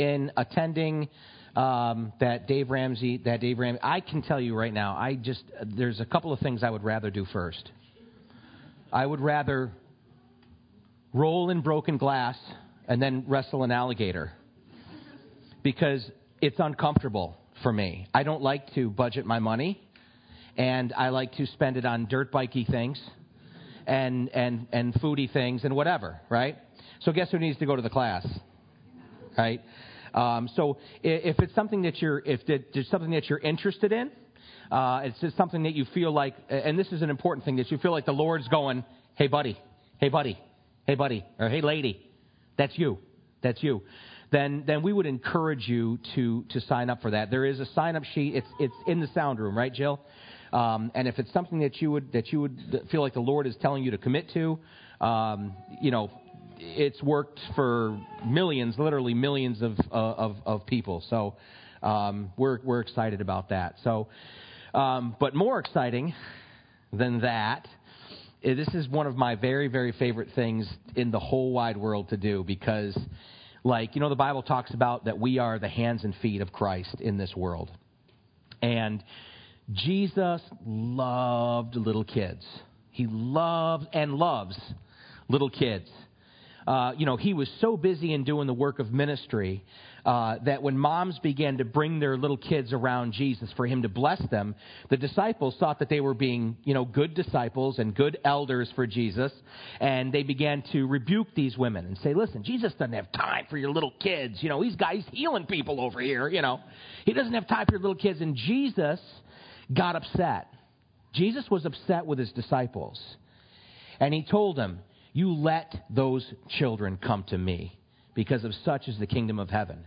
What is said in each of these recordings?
in attending um, that Dave Ramsey, that Dave Ramsey, I can tell you right now, I just, there's a couple of things I would rather do first. I would rather roll in broken glass and then wrestle an alligator because it's uncomfortable for me. I don't like to budget my money, and I like to spend it on dirt bikey things and, and, and foodie things and whatever, right? So guess who needs to go to the class? Right? Um, so if it's something that you're, if it's something that you're interested in, uh, it's just something that you feel like, and this is an important thing, that you feel like the Lord's going, hey buddy, hey buddy, hey buddy, or hey lady, that's you, that's you. Then, then we would encourage you to, to sign up for that. There is a sign up sheet. It's, it's in the sound room, right, Jill? Um, and if it's something that you would that you would feel like the Lord is telling you to commit to, um, you know, it's worked for millions, literally millions of uh, of, of people. So um, we're we're excited about that. So, um, but more exciting than that, eh, this is one of my very very favorite things in the whole wide world to do because, like you know, the Bible talks about that we are the hands and feet of Christ in this world, and Jesus loved little kids. He loved and loves little kids uh, you know, he was so busy in doing the work of ministry uh, that when moms began to bring their little kids around Jesus for him to bless them, the disciples thought that they were being, you know, good disciples and good elders for Jesus, and they began to rebuke these women and say, "Listen, Jesus doesn't have time for your little kids. You know, he's guys healing people over here. You know, he doesn't have time for your little kids." And Jesus got upset. Jesus was upset with his disciples, and he told them, you let those children come to me, because of such is the kingdom of heaven.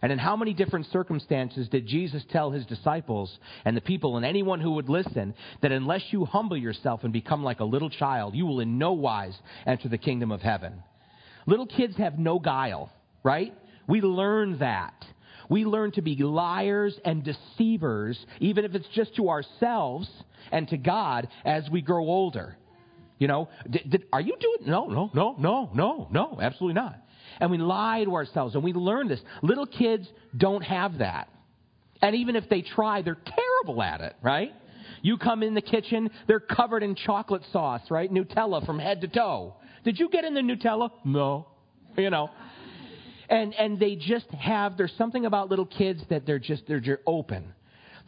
And in how many different circumstances did Jesus tell his disciples and the people and anyone who would listen that unless you humble yourself and become like a little child, you will in no wise enter the kingdom of heaven? Little kids have no guile, right? We learn that. We learn to be liars and deceivers, even if it's just to ourselves and to God as we grow older. You know, did, did, are you doing? No, no, no, no, no, no, absolutely not. And we lie to ourselves and we learn this. Little kids don't have that. And even if they try, they're terrible at it, right? You come in the kitchen, they're covered in chocolate sauce, right? Nutella from head to toe. Did you get in the Nutella? No. You know. And and they just have there's something about little kids that they're just they're just open.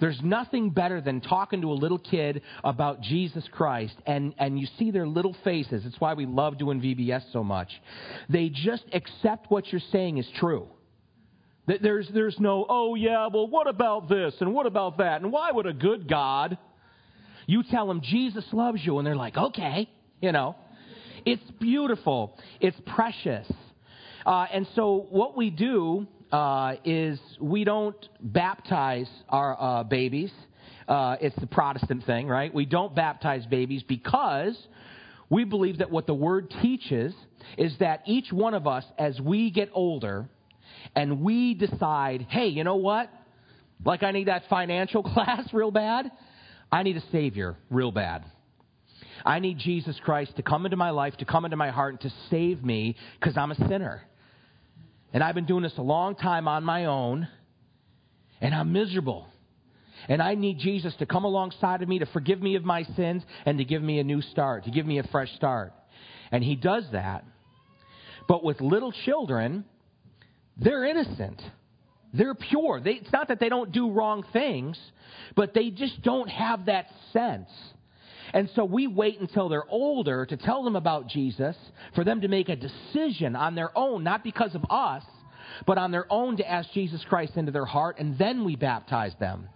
There's nothing better than talking to a little kid about Jesus Christ, and, and you see their little faces. It's why we love doing VBS so much. They just accept what you're saying is true. There's, there's no, oh, yeah, well, what about this and what about that? And why would a good God? You tell them Jesus loves you, and they're like, okay, you know. It's beautiful, it's precious. Uh, and so, what we do uh, is we don't baptize our uh, babies. Uh, it's the Protestant thing, right? We don't baptize babies because we believe that what the Word teaches is that each one of us, as we get older, and we decide, hey, you know what? Like I need that financial class real bad. I need a Savior real bad. I need Jesus Christ to come into my life, to come into my heart, and to save me because I'm a sinner. And I've been doing this a long time on my own, and I'm miserable. And I need Jesus to come alongside of me to forgive me of my sins and to give me a new start, to give me a fresh start. And He does that. But with little children, they're innocent. They're pure. They, it's not that they don't do wrong things, but they just don't have that sense. And so we wait until they're older to tell them about Jesus, for them to make a decision on their own, not because of us, but on their own to ask Jesus Christ into their heart, and then we baptize them.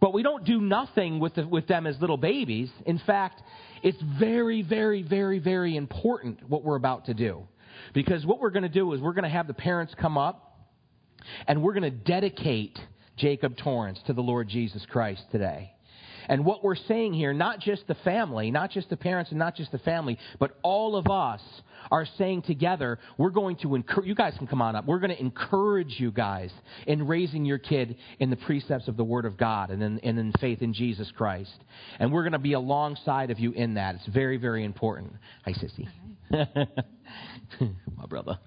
But we don't do nothing with, the, with them as little babies. In fact, it's very, very, very, very important what we're about to do. Because what we're going to do is we're going to have the parents come up, and we're going to dedicate Jacob Torrance to the Lord Jesus Christ today. And what we're saying here, not just the family, not just the parents and not just the family, but all of us are saying together, we're going to encourage, you guys can come on up, we're going to encourage you guys in raising your kid in the precepts of the Word of God and in, and in faith in Jesus Christ. And we're going to be alongside of you in that. It's very, very important. Hi, Sissy. My brother.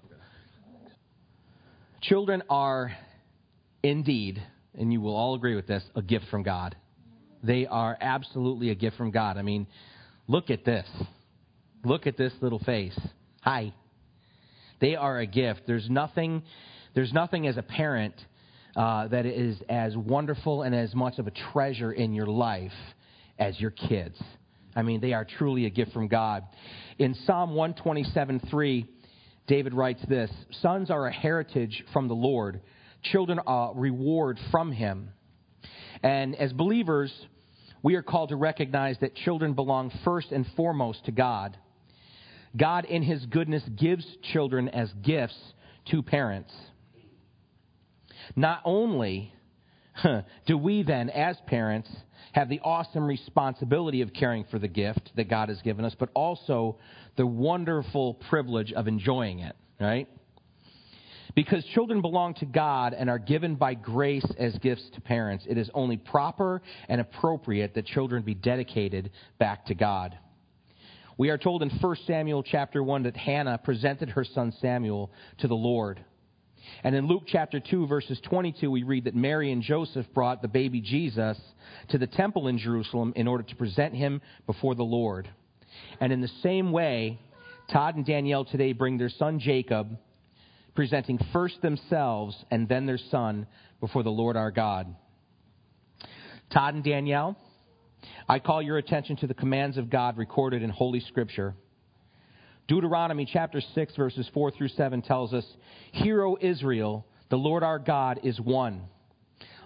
Children are indeed, and you will all agree with this, a gift from God. They are absolutely a gift from God. I mean, look at this. Look at this little face. Hi. They are a gift. There's nothing, there's nothing as a parent uh, that is as wonderful and as much of a treasure in your life as your kids. I mean, they are truly a gift from God. In Psalm 127 3, David writes this Sons are a heritage from the Lord, children a reward from him. And as believers, we are called to recognize that children belong first and foremost to God. God, in His goodness, gives children as gifts to parents. Not only do we then, as parents, have the awesome responsibility of caring for the gift that God has given us, but also the wonderful privilege of enjoying it, right? Because children belong to God and are given by grace as gifts to parents, it is only proper and appropriate that children be dedicated back to God. We are told in 1 Samuel chapter 1 that Hannah presented her son Samuel to the Lord. And in Luke chapter 2, verses 22, we read that Mary and Joseph brought the baby Jesus to the temple in Jerusalem in order to present him before the Lord. And in the same way, Todd and Danielle today bring their son Jacob, presenting first themselves and then their son before the Lord our God. Todd and Danielle, I call your attention to the commands of God recorded in Holy Scripture. Deuteronomy chapter 6, verses 4 through 7 tells us, Hear, O Israel, the Lord our God is one.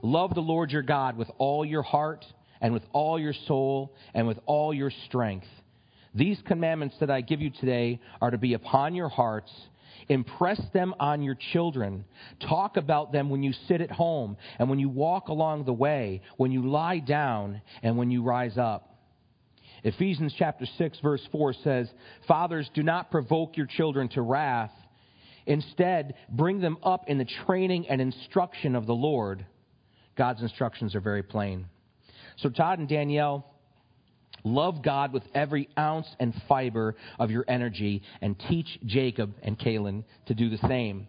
Love the Lord your God with all your heart, and with all your soul, and with all your strength. These commandments that I give you today are to be upon your hearts. Impress them on your children. Talk about them when you sit at home, and when you walk along the way, when you lie down, and when you rise up. Ephesians chapter 6 verse 4 says, "Fathers, do not provoke your children to wrath. Instead, bring them up in the training and instruction of the Lord." God's instructions are very plain. So Todd and Danielle, love God with every ounce and fiber of your energy and teach Jacob and Kaylin to do the same.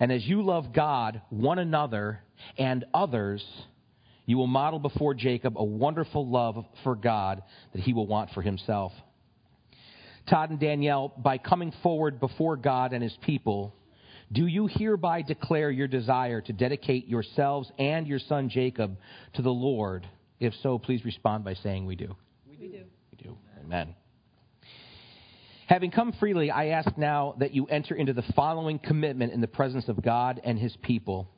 And as you love God, one another, and others, you will model before Jacob a wonderful love for God that he will want for himself. Todd and Danielle, by coming forward before God and his people, do you hereby declare your desire to dedicate yourselves and your son Jacob to the Lord? If so, please respond by saying, We do. We do. We do. Amen. Having come freely, I ask now that you enter into the following commitment in the presence of God and his people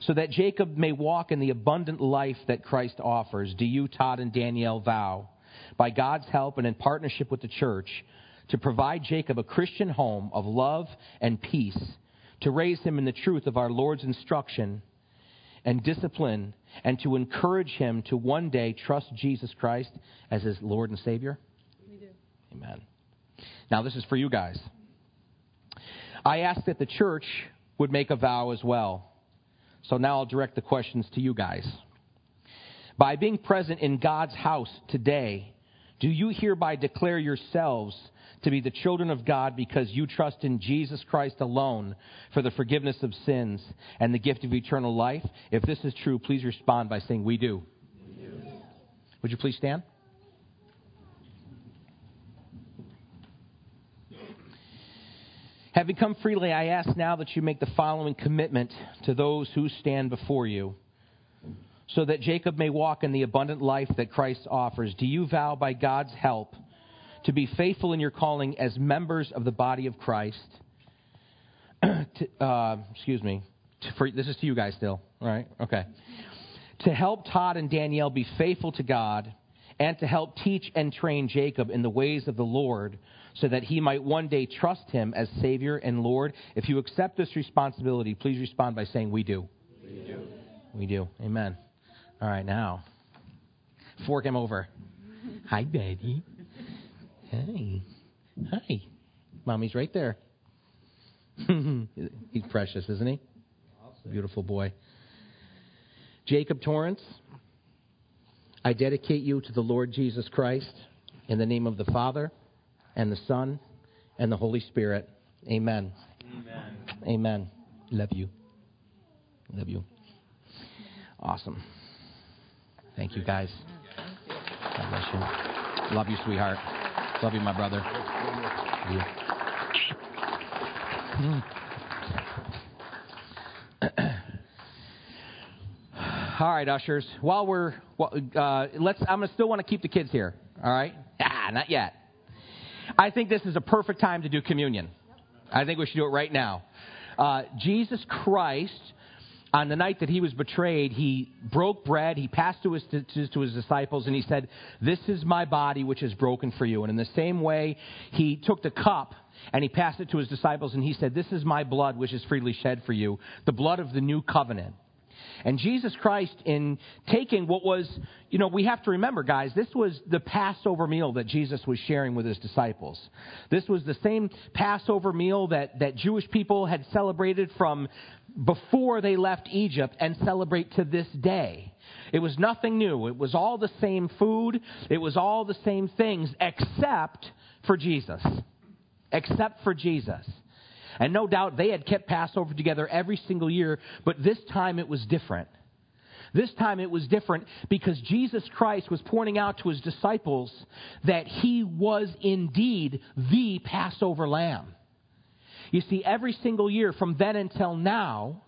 so that Jacob may walk in the abundant life that Christ offers, do you, Todd and Danielle, vow, by God's help and in partnership with the church, to provide Jacob a Christian home of love and peace, to raise him in the truth of our Lord's instruction and discipline, and to encourage him to one day trust Jesus Christ as his Lord and Savior? We do. Amen. Now, this is for you guys. I ask that the church would make a vow as well. So now I'll direct the questions to you guys. By being present in God's house today, do you hereby declare yourselves to be the children of God because you trust in Jesus Christ alone for the forgiveness of sins and the gift of eternal life? If this is true, please respond by saying, We do. We do. Would you please stand? Having come freely, I ask now that you make the following commitment to those who stand before you, so that Jacob may walk in the abundant life that Christ offers. Do you vow by God's help to be faithful in your calling as members of the body of Christ? to, uh, excuse me. To, for, this is to you guys still, right? Okay. To help Todd and Danielle be faithful to God and to help teach and train Jacob in the ways of the Lord so that he might one day trust him as Savior and Lord. If you accept this responsibility, please respond by saying, We do. We do. We do. Amen. All right, now, fork him over. Hi, Daddy. Hey. Hi. Mommy's right there. He's precious, isn't he? Beautiful boy. Jacob Torrance, I dedicate you to the Lord Jesus Christ in the name of the Father and the Son and the Holy Spirit. Amen. Amen. Amen. Love you. Love you. Awesome. Thank you, guys. God bless you. Love you, sweetheart. Love you, my brother. You. All right, ushers. While we're, uh, let's. I'm gonna still want to keep the kids here. All right? Ah, not yet. I think this is a perfect time to do communion. I think we should do it right now. Uh, Jesus Christ, on the night that he was betrayed, he broke bread, he passed to his, to, to his disciples, and he said, This is my body which is broken for you. And in the same way, he took the cup and he passed it to his disciples, and he said, This is my blood which is freely shed for you, the blood of the new covenant. And Jesus Christ, in taking what was, you know, we have to remember, guys, this was the Passover meal that Jesus was sharing with his disciples. This was the same Passover meal that, that Jewish people had celebrated from before they left Egypt and celebrate to this day. It was nothing new. It was all the same food. It was all the same things except for Jesus. Except for Jesus. And no doubt they had kept Passover together every single year, but this time it was different. This time it was different because Jesus Christ was pointing out to his disciples that he was indeed the Passover lamb. You see, every single year from then until now,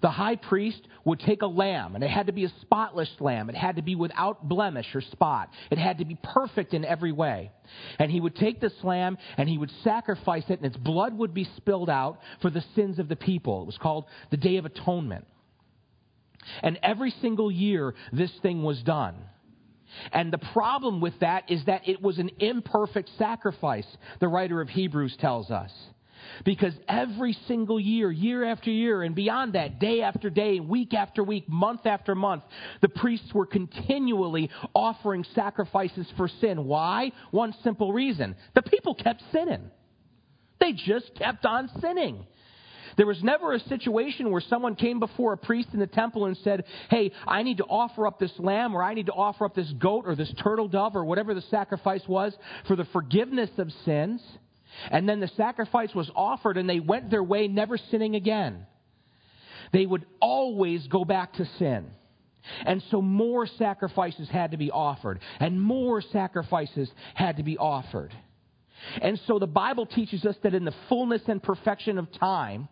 the high priest would take a lamb, and it had to be a spotless lamb. It had to be without blemish or spot. It had to be perfect in every way. And he would take this lamb and he would sacrifice it, and its blood would be spilled out for the sins of the people. It was called the Day of Atonement. And every single year, this thing was done. And the problem with that is that it was an imperfect sacrifice, the writer of Hebrews tells us. Because every single year, year after year, and beyond that, day after day, week after week, month after month, the priests were continually offering sacrifices for sin. Why? One simple reason. The people kept sinning. They just kept on sinning. There was never a situation where someone came before a priest in the temple and said, Hey, I need to offer up this lamb, or I need to offer up this goat, or this turtle dove, or whatever the sacrifice was for the forgiveness of sins. And then the sacrifice was offered, and they went their way, never sinning again. They would always go back to sin. And so more sacrifices had to be offered, and more sacrifices had to be offered. And so the Bible teaches us that in the fullness and perfection of time,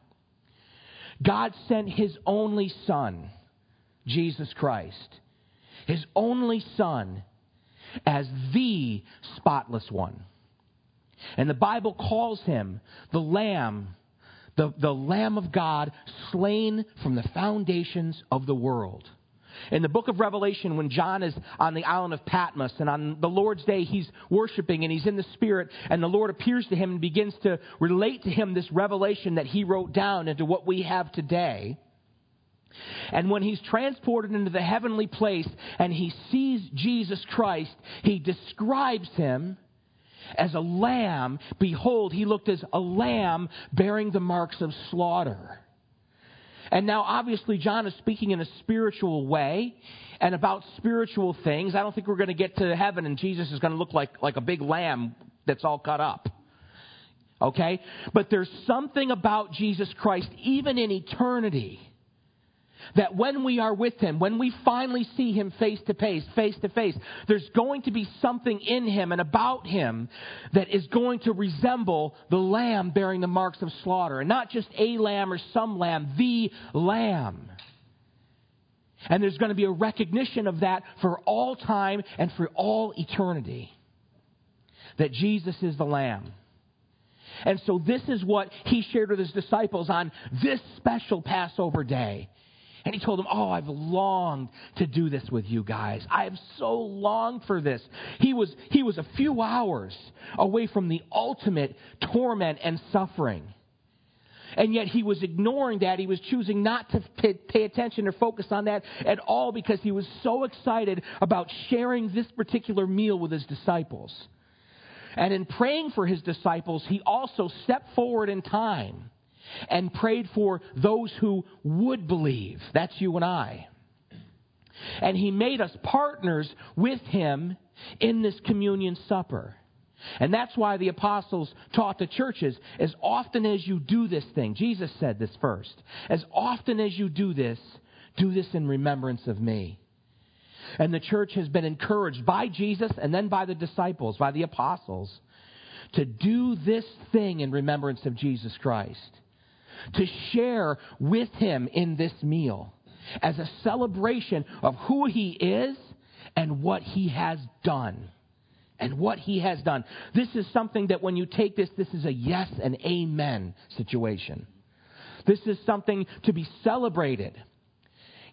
God sent His only Son, Jesus Christ, His only Son, as the spotless one. And the Bible calls him the Lamb, the, the Lamb of God, slain from the foundations of the world. In the book of Revelation, when John is on the island of Patmos and on the Lord's day he's worshiping and he's in the Spirit, and the Lord appears to him and begins to relate to him this revelation that he wrote down into what we have today. And when he's transported into the heavenly place and he sees Jesus Christ, he describes him as a lamb, behold, he looked as a lamb bearing the marks of slaughter. And now, obviously, John is speaking in a spiritual way and about spiritual things. I don't think we're going to get to heaven and Jesus is going to look like, like a big lamb that's all cut up. Okay? But there's something about Jesus Christ, even in eternity, that when we are with him, when we finally see him face to face, face to face, there's going to be something in him and about him that is going to resemble the lamb bearing the marks of slaughter. And not just a lamb or some lamb, the lamb. And there's going to be a recognition of that for all time and for all eternity. That Jesus is the lamb. And so this is what he shared with his disciples on this special Passover day. And he told them, Oh, I've longed to do this with you guys. I have so longed for this. He was, he was a few hours away from the ultimate torment and suffering. And yet he was ignoring that. He was choosing not to pay, pay attention or focus on that at all because he was so excited about sharing this particular meal with his disciples. And in praying for his disciples, he also stepped forward in time and prayed for those who would believe. That's you and I. And he made us partners with him in this communion supper. And that's why the apostles taught the churches as often as you do this thing, Jesus said this first, as often as you do this, do this in remembrance of me. And the church has been encouraged by Jesus and then by the disciples, by the apostles, to do this thing in remembrance of Jesus Christ, to share with him in this meal as a celebration of who he is and what he has done. And what he has done. This is something that when you take this, this is a yes and amen situation. This is something to be celebrated.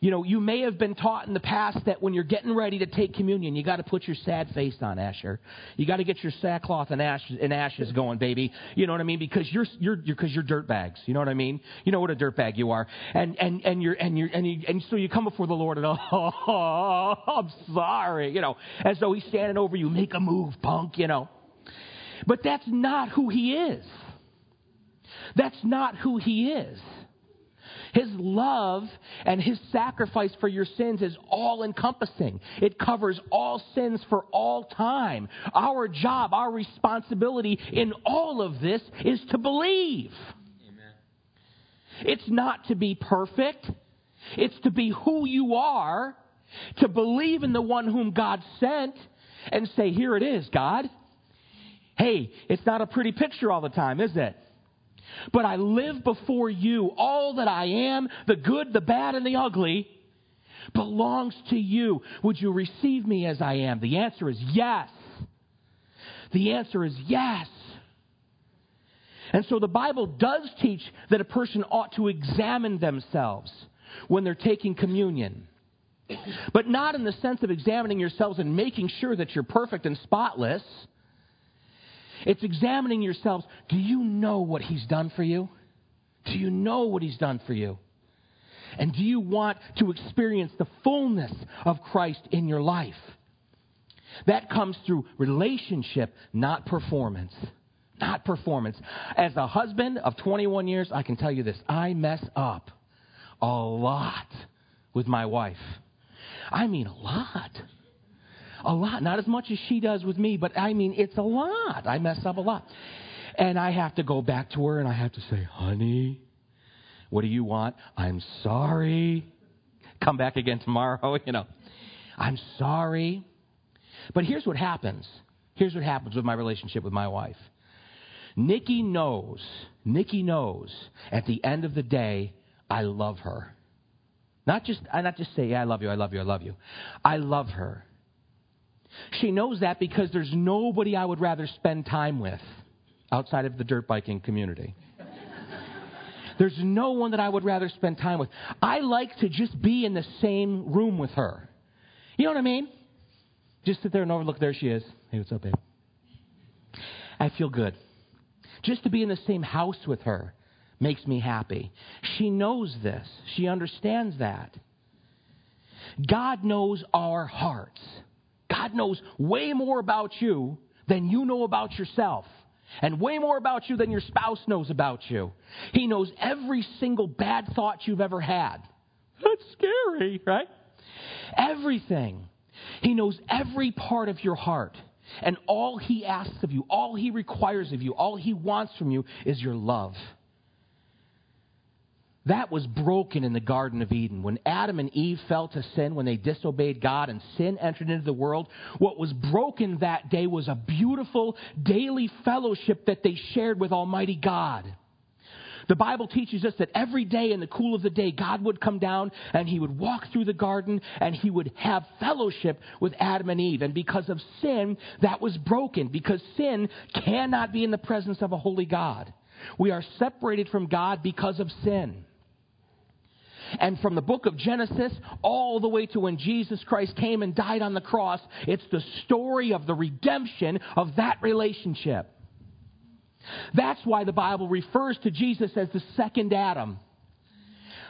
You know, you may have been taught in the past that when you're getting ready to take communion, you got to put your sad face on, Asher. You got to get your sackcloth and ashes, and ashes going, baby. You know what I mean? Because you're you're because you're, you're dirt bags. You know what I mean? You know what a dirt bag you are, and and and you're and you're and, you, and so you come before the Lord and oh, I'm sorry, you know, as though He's standing over you. Make a move, punk, you know. But that's not who He is. That's not who He is. His love and His sacrifice for your sins is all encompassing. It covers all sins for all time. Our job, our responsibility in all of this is to believe. Amen. It's not to be perfect. It's to be who you are, to believe in the one whom God sent, and say, Here it is, God. Hey, it's not a pretty picture all the time, is it? But I live before you. All that I am, the good, the bad, and the ugly, belongs to you. Would you receive me as I am? The answer is yes. The answer is yes. And so the Bible does teach that a person ought to examine themselves when they're taking communion. But not in the sense of examining yourselves and making sure that you're perfect and spotless it's examining yourselves. Do you know what He's done for you? Do you know what He's done for you? And do you want to experience the fullness of Christ in your life? That comes through relationship, not performance. Not performance. As a husband of 21 years, I can tell you this I mess up a lot with my wife. I mean, a lot a lot. Not as much as she does with me, but I mean, it's a lot. I mess up a lot. And I have to go back to her and I have to say, honey, what do you want? I'm sorry. Come back again tomorrow, you know. I'm sorry. But here's what happens. Here's what happens with my relationship with my wife. Nikki knows, Nikki knows at the end of the day, I love her. Not just, I not just say, yeah, I love you, I love you, I love you. I love her. She knows that because there's nobody I would rather spend time with outside of the dirt biking community. There's no one that I would rather spend time with. I like to just be in the same room with her. You know what I mean? Just sit there and overlook. There she is. Hey, what's up, babe? I feel good. Just to be in the same house with her makes me happy. She knows this. She understands that. God knows our hearts. God knows way more about you than you know about yourself. And way more about you than your spouse knows about you. He knows every single bad thought you've ever had. That's scary, right? Everything. He knows every part of your heart. And all he asks of you, all he requires of you, all he wants from you is your love. That was broken in the Garden of Eden. When Adam and Eve fell to sin, when they disobeyed God and sin entered into the world, what was broken that day was a beautiful daily fellowship that they shared with Almighty God. The Bible teaches us that every day in the cool of the day, God would come down and he would walk through the garden and he would have fellowship with Adam and Eve. And because of sin, that was broken because sin cannot be in the presence of a holy God. We are separated from God because of sin. And from the book of Genesis all the way to when Jesus Christ came and died on the cross, it's the story of the redemption of that relationship. That's why the Bible refers to Jesus as the second Adam.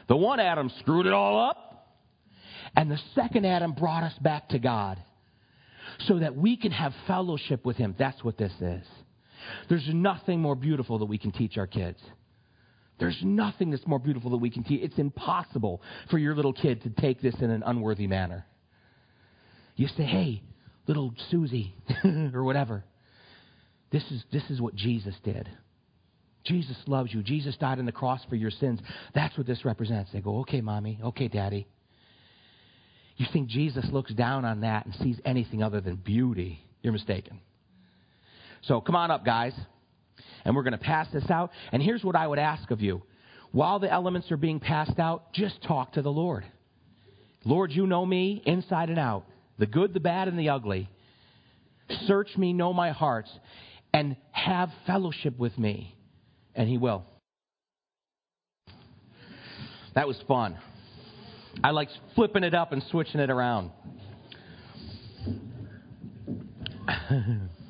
The one Adam screwed it all up, and the second Adam brought us back to God so that we can have fellowship with Him. That's what this is. There's nothing more beautiful that we can teach our kids. There's nothing that's more beautiful that we can teach. It's impossible for your little kid to take this in an unworthy manner. You say, hey, little Susie, or whatever, This is, this is what Jesus did. Jesus loves you. Jesus died on the cross for your sins. That's what this represents. They go, okay, mommy, okay, daddy. You think Jesus looks down on that and sees anything other than beauty? You're mistaken. So come on up, guys. And we're going to pass this out. And here's what I would ask of you. While the elements are being passed out, just talk to the Lord. Lord, you know me inside and out, the good, the bad, and the ugly. Search me, know my heart, and have fellowship with me. And He will. That was fun. I like flipping it up and switching it around.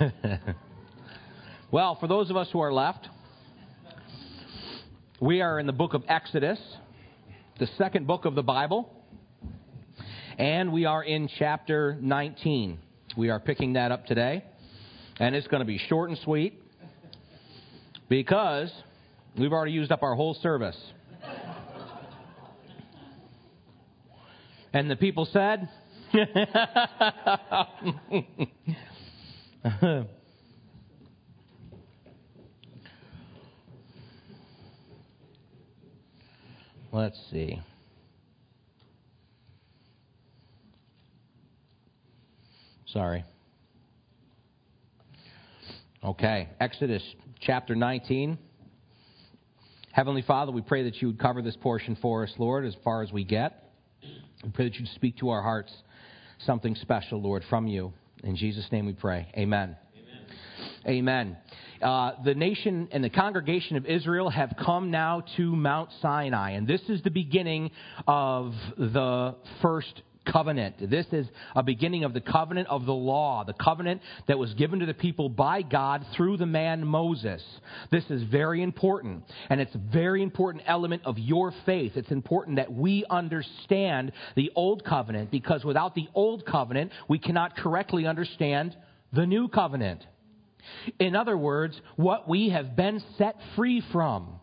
well, for those of us who are left, we are in the book of Exodus, the second book of the Bible, and we are in chapter 19. We are picking that up today, and it's going to be short and sweet because we've already used up our whole service. And the people said, Let's see. Sorry. Okay, Exodus chapter 19. Heavenly Father, we pray that you would cover this portion for us, Lord, as far as we get. We pray that you'd speak to our hearts something special, Lord, from you. In Jesus' name we pray. Amen. Amen. Amen. Uh, the nation and the congregation of Israel have come now to Mount Sinai, and this is the beginning of the first covenant. This is a beginning of the covenant of the law, the covenant that was given to the people by God through the man Moses. This is very important, and it's a very important element of your faith. It's important that we understand the old covenant because without the old covenant, we cannot correctly understand the new covenant. In other words, what we have been set free from.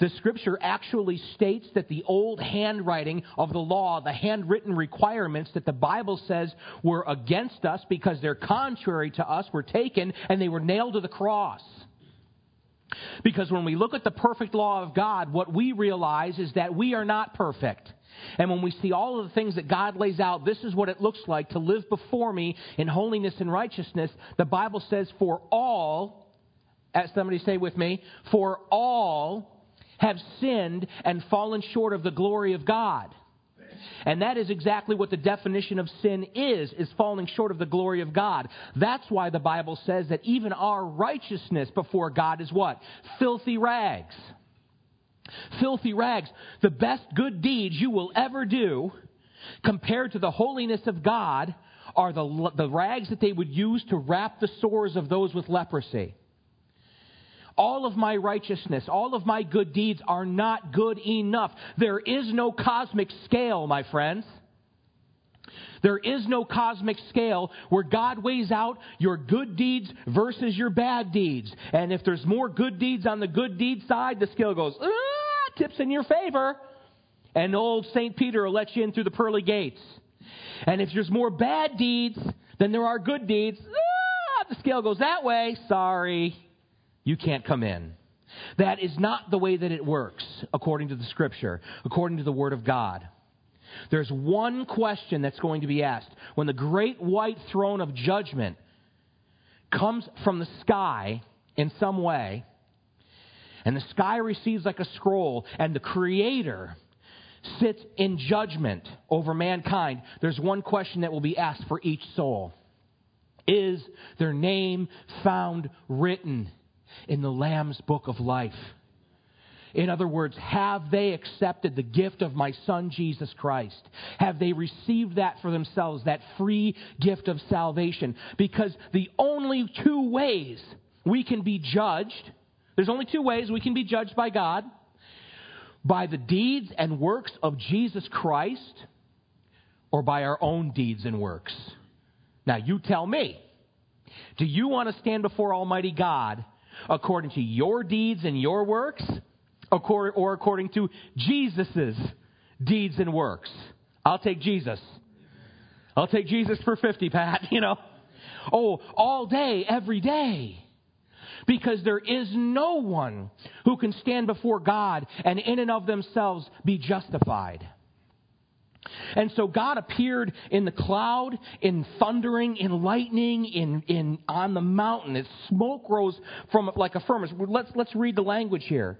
The scripture actually states that the old handwriting of the law, the handwritten requirements that the Bible says were against us because they're contrary to us, were taken and they were nailed to the cross. Because when we look at the perfect law of God, what we realize is that we are not perfect. And when we see all of the things that God lays out, this is what it looks like to live before me in holiness and righteousness. The Bible says, for all, as somebody say with me, for all have sinned and fallen short of the glory of God. And that is exactly what the definition of sin is, is falling short of the glory of God. That's why the Bible says that even our righteousness before God is what? Filthy rags. Filthy rags. The best good deeds you will ever do compared to the holiness of God are the, the rags that they would use to wrap the sores of those with leprosy all of my righteousness, all of my good deeds are not good enough. There is no cosmic scale, my friends. There is no cosmic scale where God weighs out your good deeds versus your bad deeds. And if there's more good deeds on the good deed side, the scale goes, ah, tips in your favor. And old St. Peter will let you in through the pearly gates. And if there's more bad deeds than there are good deeds, ah, the scale goes that way. Sorry. You can't come in. That is not the way that it works, according to the Scripture, according to the Word of God. There's one question that's going to be asked. When the great white throne of judgment comes from the sky in some way, and the sky receives like a scroll, and the Creator sits in judgment over mankind, there's one question that will be asked for each soul Is their name found written in the Lamb's book of life. In other words, have they accepted the gift of my Son Jesus Christ? Have they received that for themselves, that free gift of salvation? Because the only two ways we can be judged, there's only two ways we can be judged by God by the deeds and works of Jesus Christ or by our own deeds and works. Now, you tell me. Do you want to stand before Almighty God according to your deeds and your works, or according to Jesus' deeds and works. I'll take Jesus. I'll take Jesus for 50, Pat, you know. Oh, all day, every day. Because there is no one who can stand before God and in and of themselves be justified. And so God appeared in the cloud, in thundering, in lightning, in, in on the mountain. Its smoke rose from like a furnace. Let's let's read the language here.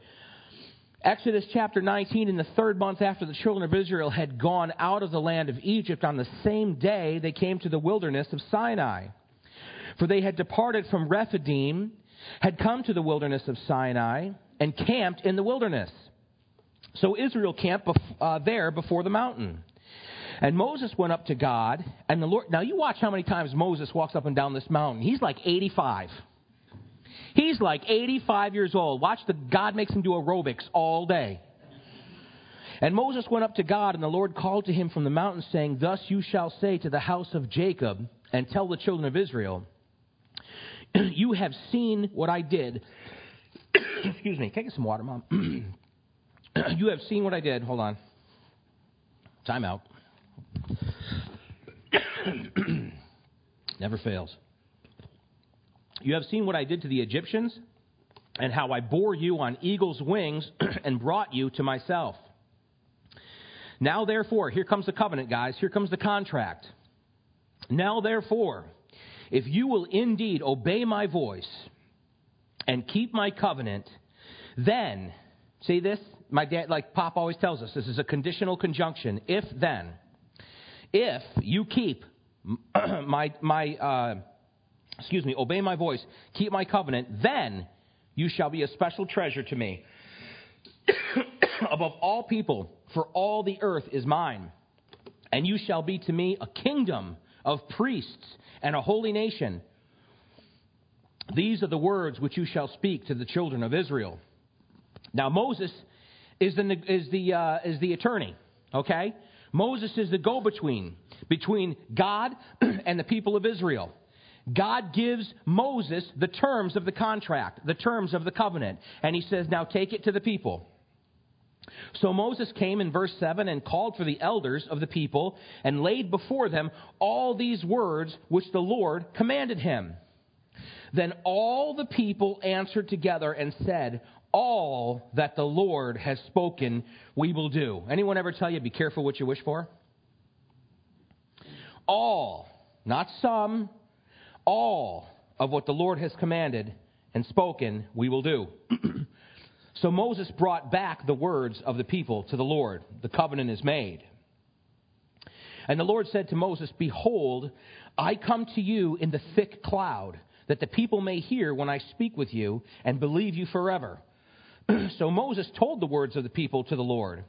Exodus chapter 19, in the third month after the children of Israel had gone out of the land of Egypt, on the same day they came to the wilderness of Sinai. For they had departed from Rephidim, had come to the wilderness of Sinai, and camped in the wilderness. So Israel camped bef- uh, there before the mountain. And Moses went up to God, and the Lord. Now you watch how many times Moses walks up and down this mountain. He's like 85. He's like 85 years old. Watch the God makes him do aerobics all day. And Moses went up to God, and the Lord called to him from the mountain, saying, Thus you shall say to the house of Jacob, and tell the children of Israel, You have seen what I did. Excuse me. Can I get some water, Mom? you have seen what I did. Hold on. Time out. Never fails. You have seen what I did to the Egyptians, and how I bore you on eagle's wings and brought you to myself. Now, therefore, here comes the covenant, guys. Here comes the contract. Now, therefore, if you will indeed obey my voice and keep my covenant, then, see this? My dad, like Pop always tells us, this is a conditional conjunction. If then, if you keep my, my, uh, excuse me, obey my voice, keep my covenant, then you shall be a special treasure to me. Above all people, for all the earth is mine. And you shall be to me a kingdom of priests and a holy nation. These are the words which you shall speak to the children of Israel. Now, Moses is the, is the, uh, is the attorney, okay? Moses is the go between between God and the people of Israel. God gives Moses the terms of the contract, the terms of the covenant, and he says, Now take it to the people. So Moses came in verse 7 and called for the elders of the people and laid before them all these words which the Lord commanded him. Then all the people answered together and said, All that the Lord has spoken, we will do. Anyone ever tell you, be careful what you wish for? All, not some, all of what the Lord has commanded and spoken, we will do. so Moses brought back the words of the people to the Lord. The covenant is made. And the Lord said to Moses, Behold, I come to you in the thick cloud, that the people may hear when I speak with you and believe you forever. so Moses told the words of the people to the Lord.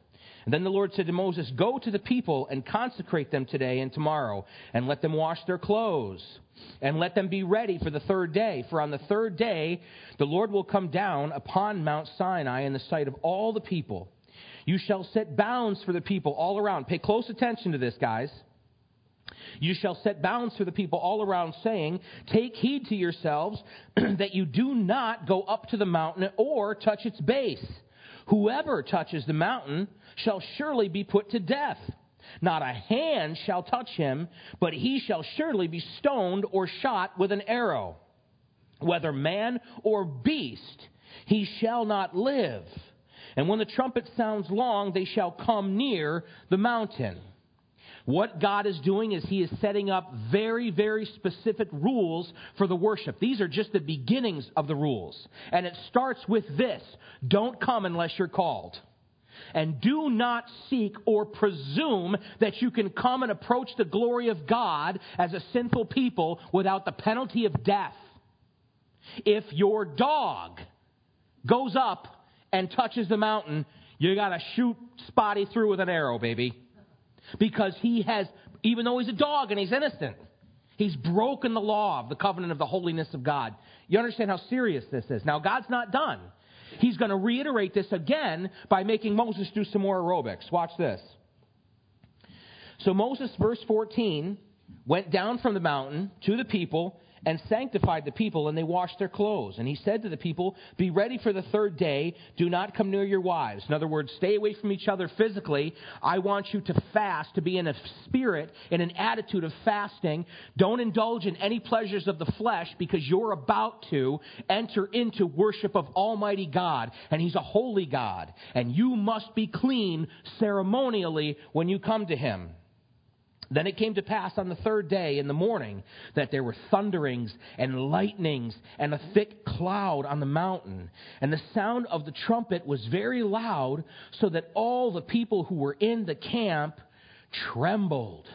And then the Lord said to Moses, Go to the people and consecrate them today and tomorrow, and let them wash their clothes, and let them be ready for the third day. For on the third day the Lord will come down upon Mount Sinai in the sight of all the people. You shall set bounds for the people all around. Pay close attention to this, guys. You shall set bounds for the people all around, saying, Take heed to yourselves that you do not go up to the mountain or touch its base. Whoever touches the mountain shall surely be put to death. Not a hand shall touch him, but he shall surely be stoned or shot with an arrow. Whether man or beast, he shall not live. And when the trumpet sounds long, they shall come near the mountain. What God is doing is He is setting up very, very specific rules for the worship. These are just the beginnings of the rules. And it starts with this don't come unless you're called. And do not seek or presume that you can come and approach the glory of God as a sinful people without the penalty of death. If your dog goes up and touches the mountain, you got to shoot Spotty through with an arrow, baby because he has, even though he's a dog and he's innocent, he's broken the law of the covenant of the holiness of God. You understand how serious this is. Now, God's not done. He's going to reiterate this again by making Moses do some more aerobics. Watch this. So, Moses, verse 14, went down from the mountain to the people and sanctified the people, and they washed their clothes. And he said to the people, Be ready for the third day. Do not come near your wives. In other words, stay away from each other physically. I want you to fast, to be in a spirit, in an attitude of fasting. Don't indulge in any pleasures of the flesh because you're about to enter into worship of Almighty God. And He's a holy God. And you must be clean ceremonially when you come to Him. Then it came to pass on the third day in the morning that there were thunderings and lightnings and a thick cloud on the mountain. And the sound of the trumpet was very loud, so that all the people who were in the camp trembled.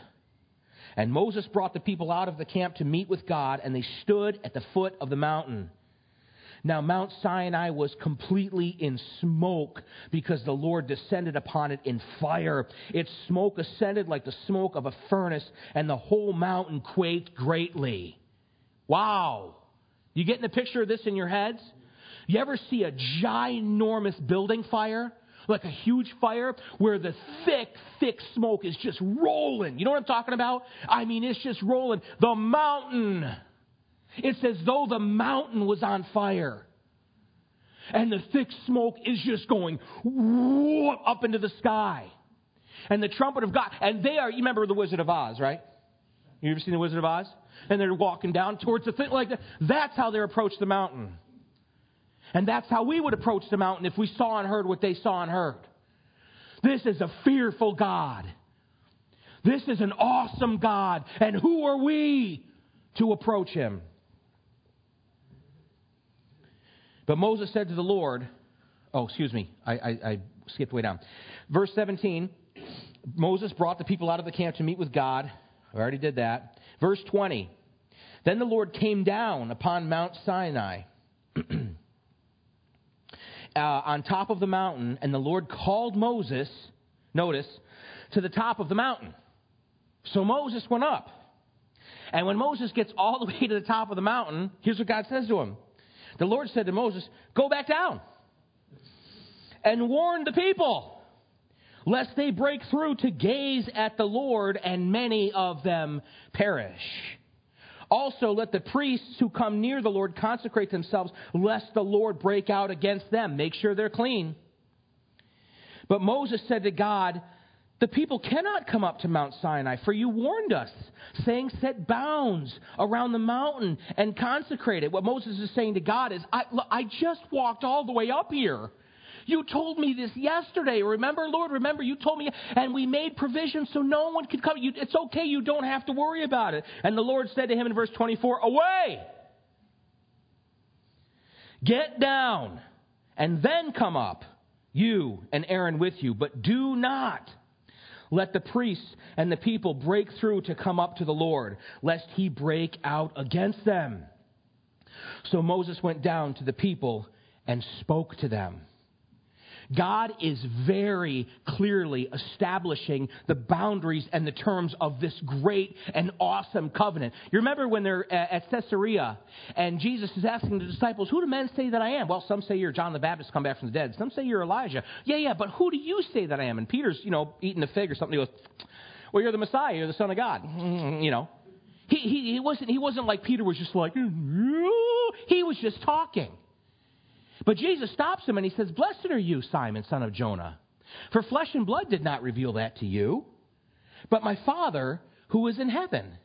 And Moses brought the people out of the camp to meet with God, and they stood at the foot of the mountain. Now, Mount Sinai was completely in smoke because the Lord descended upon it in fire. Its smoke ascended like the smoke of a furnace, and the whole mountain quaked greatly. Wow. You getting a picture of this in your heads? You ever see a ginormous building fire? Like a huge fire where the thick, thick smoke is just rolling. You know what I'm talking about? I mean, it's just rolling. The mountain it's as though the mountain was on fire. And the thick smoke is just going up into the sky. And the trumpet of God. And they are, you remember the Wizard of Oz, right? You ever seen the Wizard of Oz? And they're walking down towards the thing like that. That's how they approach the mountain. And that's how we would approach the mountain if we saw and heard what they saw and heard. This is a fearful God. This is an awesome God. And who are we to approach him? But Moses said to the Lord, oh, excuse me, I, I, I skipped way down. Verse 17 Moses brought the people out of the camp to meet with God. I already did that. Verse 20 Then the Lord came down upon Mount Sinai. uh, on top of the mountain, and the Lord called Moses, notice, to the top of the mountain. So Moses went up. And when Moses gets all the way to the top of the mountain, here's what God says to him the Lord said to Moses, Go back down and warn the people, lest they break through to gaze at the Lord and many of them perish. Also, let the priests who come near the Lord consecrate themselves, lest the Lord break out against them. Make sure they're clean. But Moses said to God, the people cannot come up to Mount Sinai, for you warned us, saying, Set bounds around the mountain and consecrate it. What Moses is saying to God is, I, look, I just walked all the way up here. You told me this yesterday. Remember, Lord? Remember, you told me, and we made provision so no one could come. You, it's okay. You don't have to worry about it. And the Lord said to him in verse 24, Away! Get down, and then come up, you and Aaron with you, but do not let the priests and the people break through to come up to the Lord, lest he break out against them. So Moses went down to the people and spoke to them. God is very clearly establishing the boundaries and the terms of this great and awesome covenant. You remember when they're at Caesarea and Jesus is asking the disciples, Who do men say that I am? Well, some say you're John the Baptist come back from the dead. Some say you're Elijah. Yeah, yeah, but who do you say that I am? And Peter's, you know, eating a fig or something. He goes, Well, you're the Messiah. You're the Son of God. You know. He, he, he, wasn't, he wasn't like Peter was just like, he was just talking. But Jesus stops him and he says, Blessed are you, Simon, son of Jonah, for flesh and blood did not reveal that to you, but my Father who is in heaven.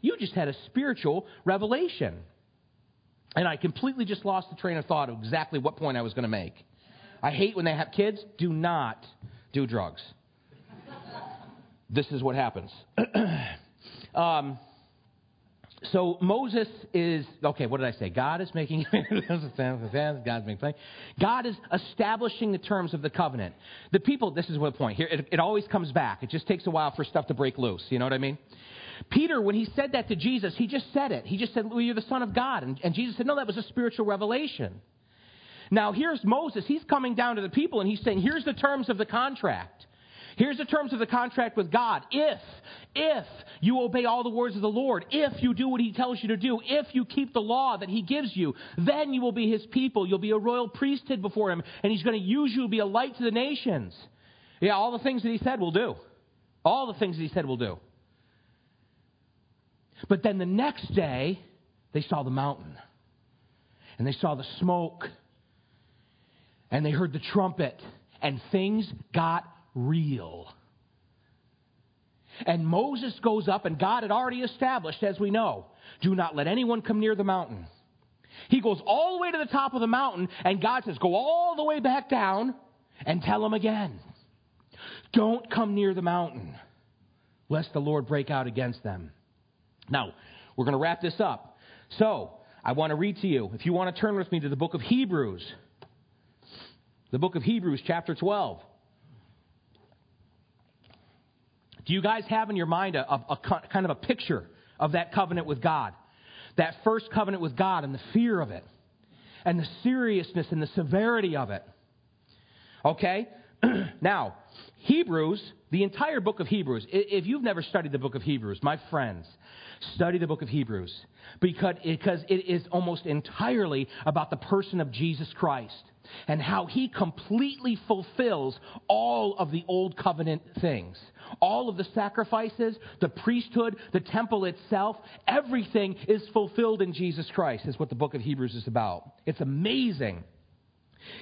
You just had a spiritual revelation. And I completely just lost the train of thought of exactly what point I was going to make. I hate when they have kids. Do not do drugs. this is what happens. um, so Moses is okay. What did I say? God is making God's making God is establishing the terms of the covenant. The people. This is the point here. It, it always comes back. It just takes a while for stuff to break loose. You know what I mean? Peter, when he said that to Jesus, he just said it. He just said, well, "You're the Son of God," and, and Jesus said, "No, that was a spiritual revelation." Now here's Moses. He's coming down to the people and he's saying, "Here's the terms of the contract." Here's the terms of the contract with God. If, if you obey all the words of the Lord, if you do what He tells you to do, if you keep the law that He gives you, then you will be His people. You'll be a royal priesthood before Him, and He's going to use you to be a light to the nations. Yeah, all the things that He said will do. All the things that He said will do. But then the next day, they saw the mountain. And they saw the smoke. And they heard the trumpet. And things got real. And Moses goes up, and God had already established, as we know, do not let anyone come near the mountain. He goes all the way to the top of the mountain, and God says, Go all the way back down and tell him again. Don't come near the mountain, lest the Lord break out against them. Now, we're going to wrap this up. So, I want to read to you, if you want to turn with me to the book of Hebrews, the book of Hebrews, chapter 12. Do you guys have in your mind a, a, a kind of a picture of that covenant with God? That first covenant with God and the fear of it, and the seriousness and the severity of it. Okay? now, Hebrews, the entire book of Hebrews, if you've never studied the book of Hebrews, my friends, study the book of Hebrews because, because it is almost entirely about the person of Jesus Christ and how he completely fulfills all of the old covenant things. All of the sacrifices, the priesthood, the temple itself, everything is fulfilled in Jesus Christ, is what the book of Hebrews is about. It's amazing.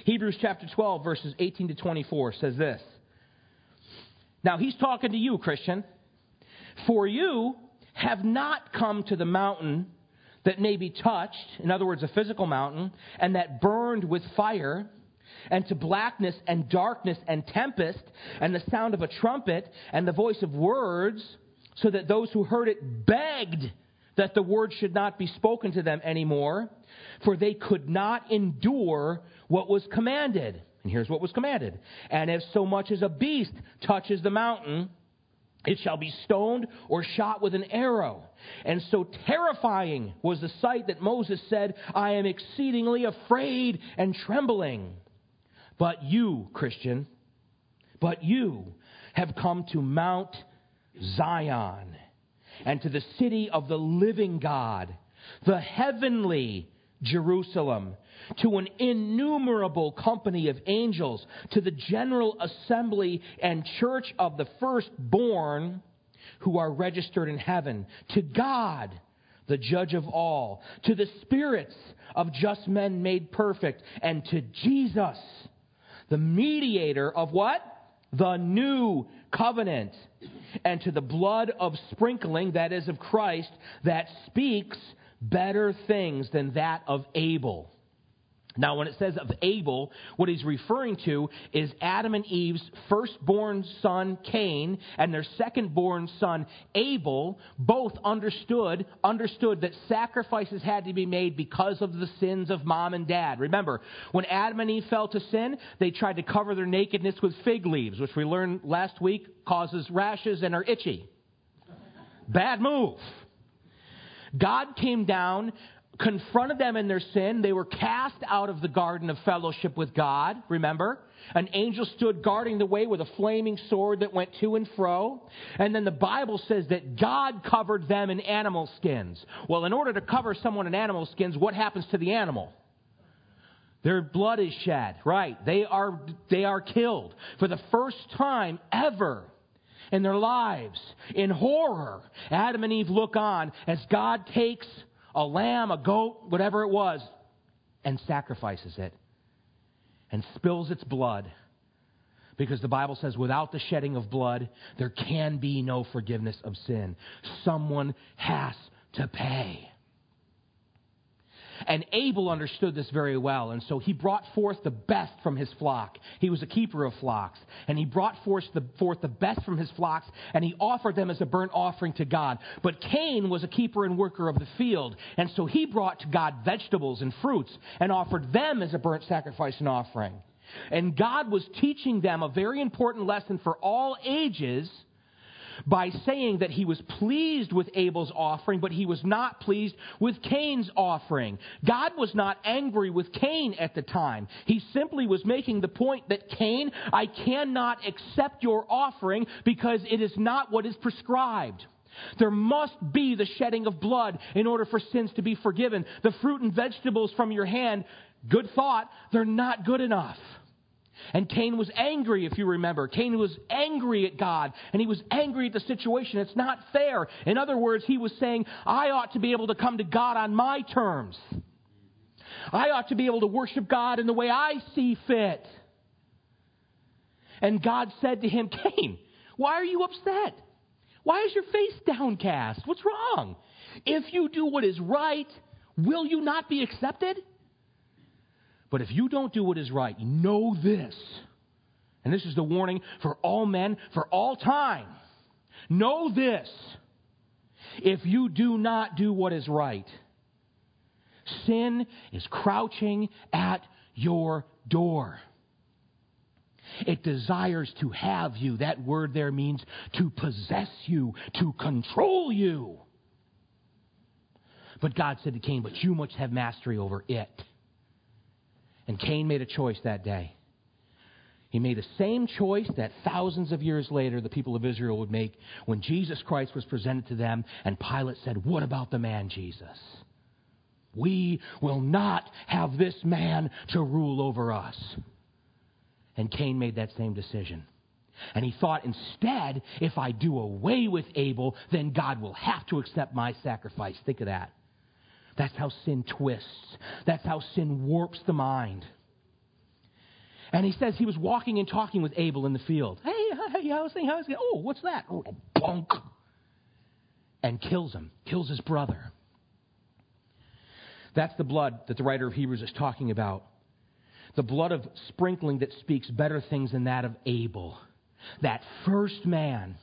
Hebrews chapter 12, verses 18 to 24 says this. Now, he's talking to you, Christian. For you have not come to the mountain that may be touched, in other words, a physical mountain, and that burned with fire, and to blackness and darkness and tempest, and the sound of a trumpet, and the voice of words, so that those who heard it begged that the word should not be spoken to them anymore, for they could not endure what was commanded. And here's what was commanded. And if so much as a beast touches the mountain, it shall be stoned or shot with an arrow. And so terrifying was the sight that Moses said, I am exceedingly afraid and trembling. But you, Christian, but you have come to Mount Zion and to the city of the living God, the heavenly Jerusalem, to an innumerable company of angels, to the general assembly and church of the firstborn who are registered in heaven, to God, the judge of all, to the spirits of just men made perfect, and to Jesus, the mediator of what? The new covenant, and to the blood of sprinkling, that is of Christ, that speaks better things than that of Abel. Now, when it says of Abel, what he's referring to is Adam and Eve's firstborn son Cain and their secondborn son Abel both understood understood that sacrifices had to be made because of the sins of mom and dad. Remember, when Adam and Eve fell to sin, they tried to cover their nakedness with fig leaves, which we learned last week causes rashes and are itchy. Bad move. God came down confronted them in their sin. They were cast out of the garden of fellowship with God, remember? An angel stood guarding the way with a flaming sword that went to and fro. And then the Bible says that God covered them in animal skins. Well, in order to cover someone in animal skins, what happens to the animal? Their blood is shed, right? They are, they are killed. For the first time ever, in their lives. In horror, Adam and Eve look on as God takes a lamb, a goat, whatever it was, and sacrifices it and spills its blood. Because the Bible says, without the shedding of blood, there can be no forgiveness of sin. Someone has to pay. And Abel understood this very well, and so he brought forth the best from his flock. He was a keeper of flocks, and he brought forth the, forth the best from his flocks, and he offered them as a burnt offering to God. But Cain was a keeper and worker of the field, and so he brought to God vegetables and fruits and offered them as a burnt sacrifice and offering. And God was teaching them a very important lesson for all ages by saying that he was pleased with Abel's offering, but he was not pleased with Cain's offering. God was not angry with Cain at the time. He simply was making the point that Cain, I cannot accept your offering because it is not what is prescribed. There must be the shedding of blood in order for sins to be forgiven. The fruit and vegetables from your hand, good thought, they're not good enough. And Cain was angry, if you remember. Cain was angry at God, and he was angry at the situation. It's not fair. In other words, he was saying, I ought to be able to come to God on my terms. I ought to be able to worship God in the way I see fit. And God said to him, Cain, why are you upset? Why is your face downcast? What's wrong? If you do what is right, will you not be accepted? But if you don't do what is right, know this. And this is the warning for all men, for all time. Know this. If you do not do what is right, sin is crouching at your door. It desires to have you. That word there means to possess you, to control you. But God said to Cain, But you must have mastery over it. And Cain made a choice that day. He made the same choice that thousands of years later the people of Israel would make when Jesus Christ was presented to them and Pilate said, What about the man Jesus? We will not have this man to rule over us. And Cain made that same decision. And he thought instead, if I do away with Abel, then God will have to accept my sacrifice. Think of that. That's how sin twists. That's how sin warps the mind. And he says he was walking and talking with Abel in the field. Hey, hey, how's thing? How's it? Oh, what's that? Oh, punk. And kills him, kills his brother. That's the blood that the writer of Hebrews is talking about. The blood of sprinkling that speaks better things than that of Abel. That first man,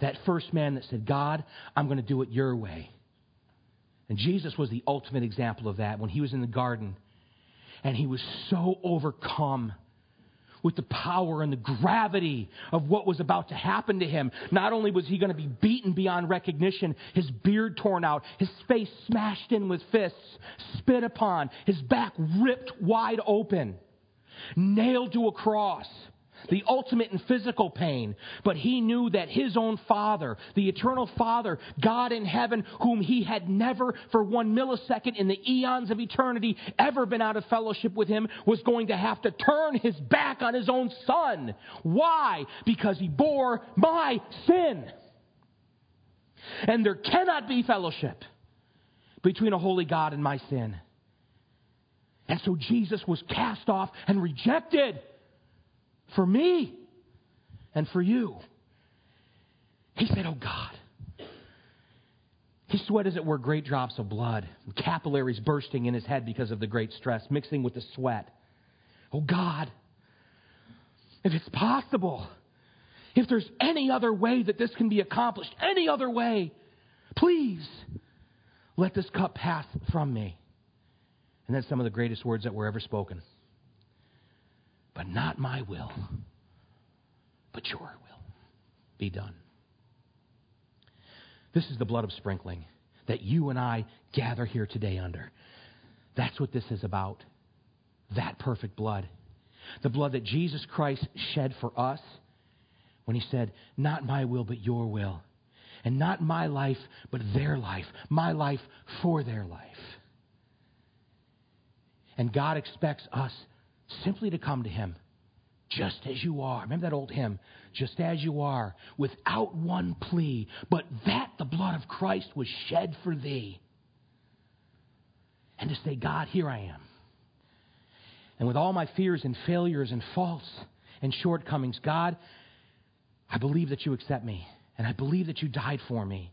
that first man that said, God, I'm going to do it your way. And Jesus was the ultimate example of that when he was in the garden. And he was so overcome with the power and the gravity of what was about to happen to him. Not only was he going to be beaten beyond recognition, his beard torn out, his face smashed in with fists, spit upon, his back ripped wide open, nailed to a cross the ultimate in physical pain, but he knew that his own Father, the eternal Father, God in heaven, whom he had never for one millisecond in the eons of eternity ever been out of fellowship with him, was going to have to turn his back on his own Son. Why? Because he bore my sin. And there cannot be fellowship between a holy God and my sin. And so Jesus was cast off and rejected for me and for you. He said, Oh God. He sweat, as it were, great drops of blood, capillaries bursting in his head because of the great stress, mixing with the sweat. Oh God, if it's possible, if there's any other way that this can be accomplished, any other way, please let this cup pass from me. And that's some of the greatest words that were ever spoken. But not my will, but your will be done. This is the blood of sprinkling that you and I gather here today under. That's what this is about. That perfect blood. The blood that Jesus Christ shed for us when he said, Not my will, but your will. And not my life, but their life. My life for their life. And God expects us simply to come to Him just as you are. Remember that old hymn? Just as you are, without one plea, but that the blood of Christ was shed for thee. And to say, God, here I am. And with all my fears and failures and faults and shortcomings, God, I believe that you accept me. And I believe that you died for me.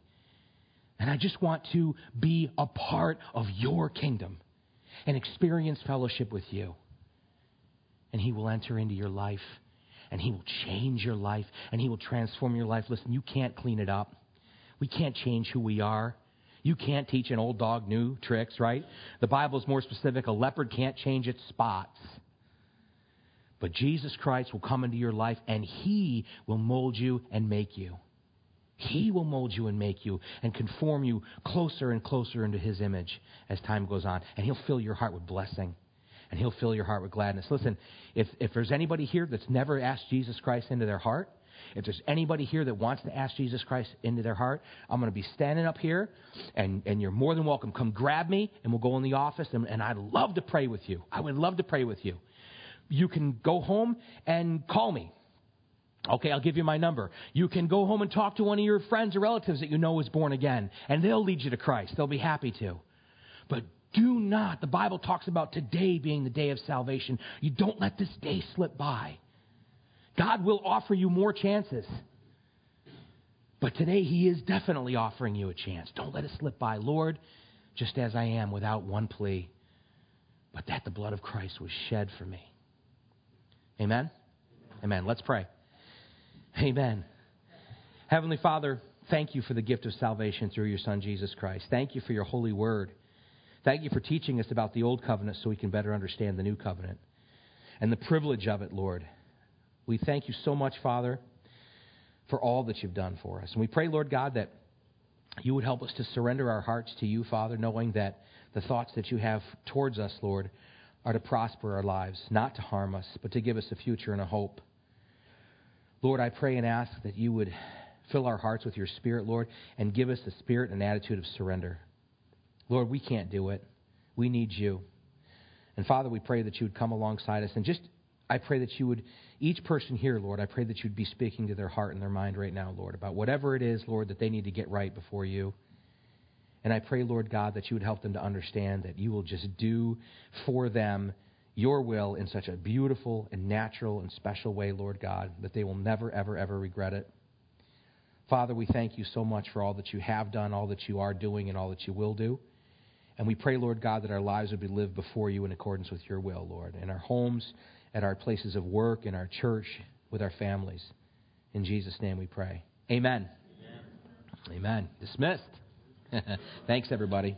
And I just want to be a part of your kingdom and experience fellowship with you and He will enter into your life and He will change your life and He will transform your life. Listen, you can't clean it up. We can't change who we are. You can't teach an old dog new tricks, right? The Bible is more specific. A leopard can't change its spots. But Jesus Christ will come into your life and He will mold you and make you. He will mold you and make you and conform you closer and closer into His image as time goes on. And He'll fill your heart with blessing and He'll fill your heart with gladness. Listen, if, if there's anybody here that's never asked Jesus Christ into their heart, if there's anybody here that wants to ask Jesus Christ into their heart, I'm going to be standing up here, and, and you're more than welcome. Come grab me, and we'll go in the office, and, and I'd love to pray with you. I would love to pray with you. you can go home and call me. Okay, I'll give you my number. You can go home and talk to one of your friends or relatives that you know is born again, and they'll lead you to Christ. They'll be happy to. But do not, the Bible talks about today being the day of salvation. You don't let this day slip by. God will offer you more chances. But today, He is definitely offering you a chance. Don't let it slip by. Lord, just as I am, without one plea, but that the blood of Christ was shed for me. Amen? Amen. Let's pray. Amen. Heavenly Father, thank you for the gift of salvation through your Son, Jesus Christ. Thank you for your holy word. Thank you for teaching us about the old covenant so we can better understand the new covenant and the privilege of it, Lord. We thank you so much, Father, for all that you've done for us. And we pray, Lord God, that you would help us to surrender our hearts to you, Father, knowing that the thoughts that you have towards us, Lord, are to prosper our lives, not to harm us, but to give us a future and a hope. Lord, I pray and ask that you would fill our hearts with your spirit, Lord, and give us the spirit and attitude of surrender. Lord, we can't do it. We need you. And Father, we pray that you would come alongside us and just I pray that you would, each person here, Lord, I pray that you'd be speaking to their heart and their mind right now, Lord, about whatever it is, Lord, that they need to get right before you. And I pray, Lord God, that you would help them to understand that you will just do for them your will in such a beautiful and natural and special way, Lord God, that they will never, ever, ever regret it. Father, we thank you so much for all that you have done, all that you are doing, and all that you will do. And we pray, Lord God, that our lives would be lived before you in accordance with your will, Lord, in our homes, at our places of work, in our church, with our families. In Jesus' name we pray. Amen. Amen. Amen. Dismissed. Thanks, everybody.